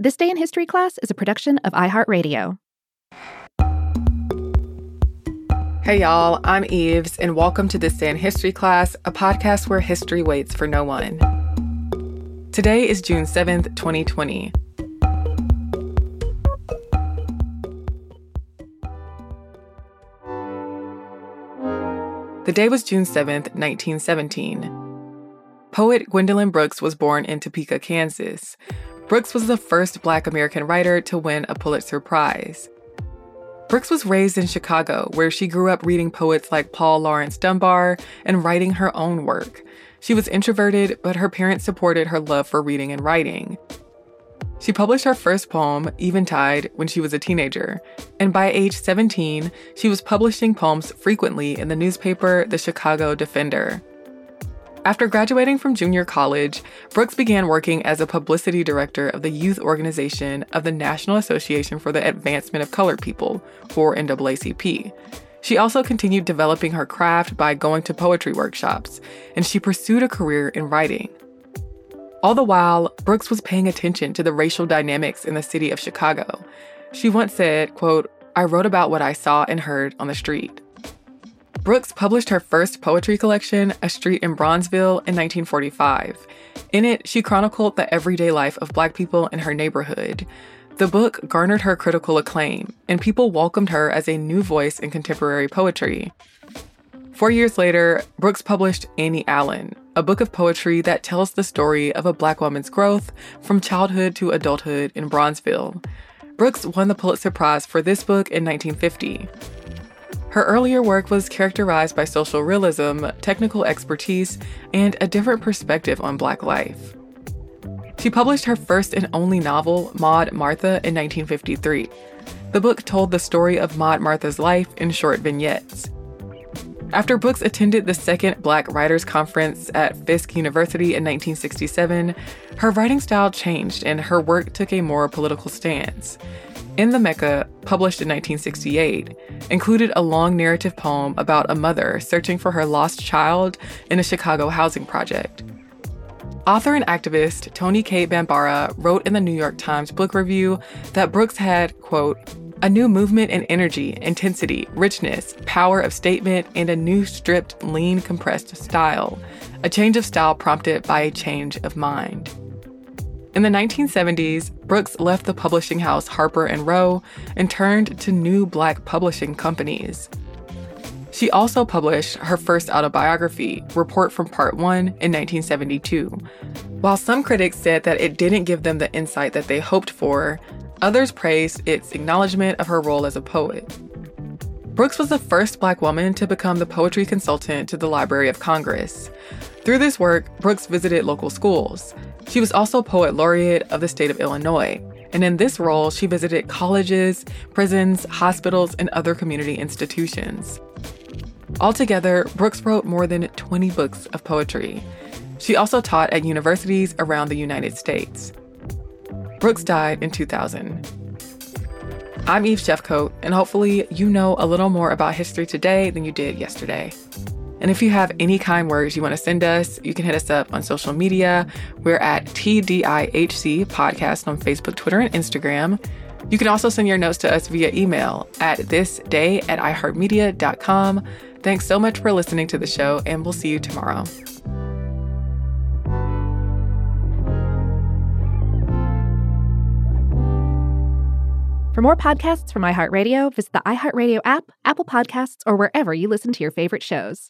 This Day in History class is a production of iHeartRadio. Hey, y'all, I'm Eves, and welcome to This Day in History class, a podcast where history waits for no one. Today is June 7th, 2020. The day was June 7th, 1917. Poet Gwendolyn Brooks was born in Topeka, Kansas. Brooks was the first Black American writer to win a Pulitzer Prize. Brooks was raised in Chicago, where she grew up reading poets like Paul Laurence Dunbar and writing her own work. She was introverted, but her parents supported her love for reading and writing. She published her first poem, Eventide, when she was a teenager, and by age 17, she was publishing poems frequently in the newspaper The Chicago Defender. After graduating from junior college, Brooks began working as a publicity director of the youth organization of the National Association for the Advancement of Colored People, or NAACP. She also continued developing her craft by going to poetry workshops, and she pursued a career in writing. All the while, Brooks was paying attention to the racial dynamics in the city of Chicago. She once said, quote, I wrote about what I saw and heard on the street. Brooks published her first poetry collection, A Street in Bronzeville, in 1945. In it, she chronicled the everyday life of Black people in her neighborhood. The book garnered her critical acclaim, and people welcomed her as a new voice in contemporary poetry. Four years later, Brooks published Annie Allen, a book of poetry that tells the story of a black woman's growth from childhood to adulthood in Bronzeville. Brooks won the Pulitzer Prize for this book in 1950. Her earlier work was characterized by social realism, technical expertise, and a different perspective on Black life. She published her first and only novel, Maud Martha, in 1953. The book told the story of Maud Martha's life in short vignettes. After Brooks attended the second Black Writers Conference at Fisk University in 1967, her writing style changed and her work took a more political stance. In the Mecca, published in 1968, included a long narrative poem about a mother searching for her lost child in a Chicago housing project. Author and activist Toni Cade Bambara wrote in the New York Times book review that Brooks had, quote, a new movement and energy, intensity, richness, power of statement, and a new stripped, lean, compressed style. A change of style prompted by a change of mind. In the 1970s, Brooks left the publishing house Harper and Row and turned to new black publishing companies. She also published her first autobiography, Report from Part 1, in 1972. While some critics said that it didn't give them the insight that they hoped for, Others praised its acknowledgement of her role as a poet. Brooks was the first Black woman to become the poetry consultant to the Library of Congress. Through this work, Brooks visited local schools. She was also poet laureate of the state of Illinois, and in this role, she visited colleges, prisons, hospitals, and other community institutions. Altogether, Brooks wrote more than 20 books of poetry. She also taught at universities around the United States. Brooks died in 2000. I'm Eves Jeffcoat, and hopefully, you know a little more about history today than you did yesterday. And if you have any kind words you want to send us, you can hit us up on social media. We're at TDIHC Podcast on Facebook, Twitter, and Instagram. You can also send your notes to us via email at thisday at iHeartMedia.com. Thanks so much for listening to the show, and we'll see you tomorrow. For more podcasts from iHeartRadio, visit the iHeartRadio app, Apple Podcasts, or wherever you listen to your favorite shows.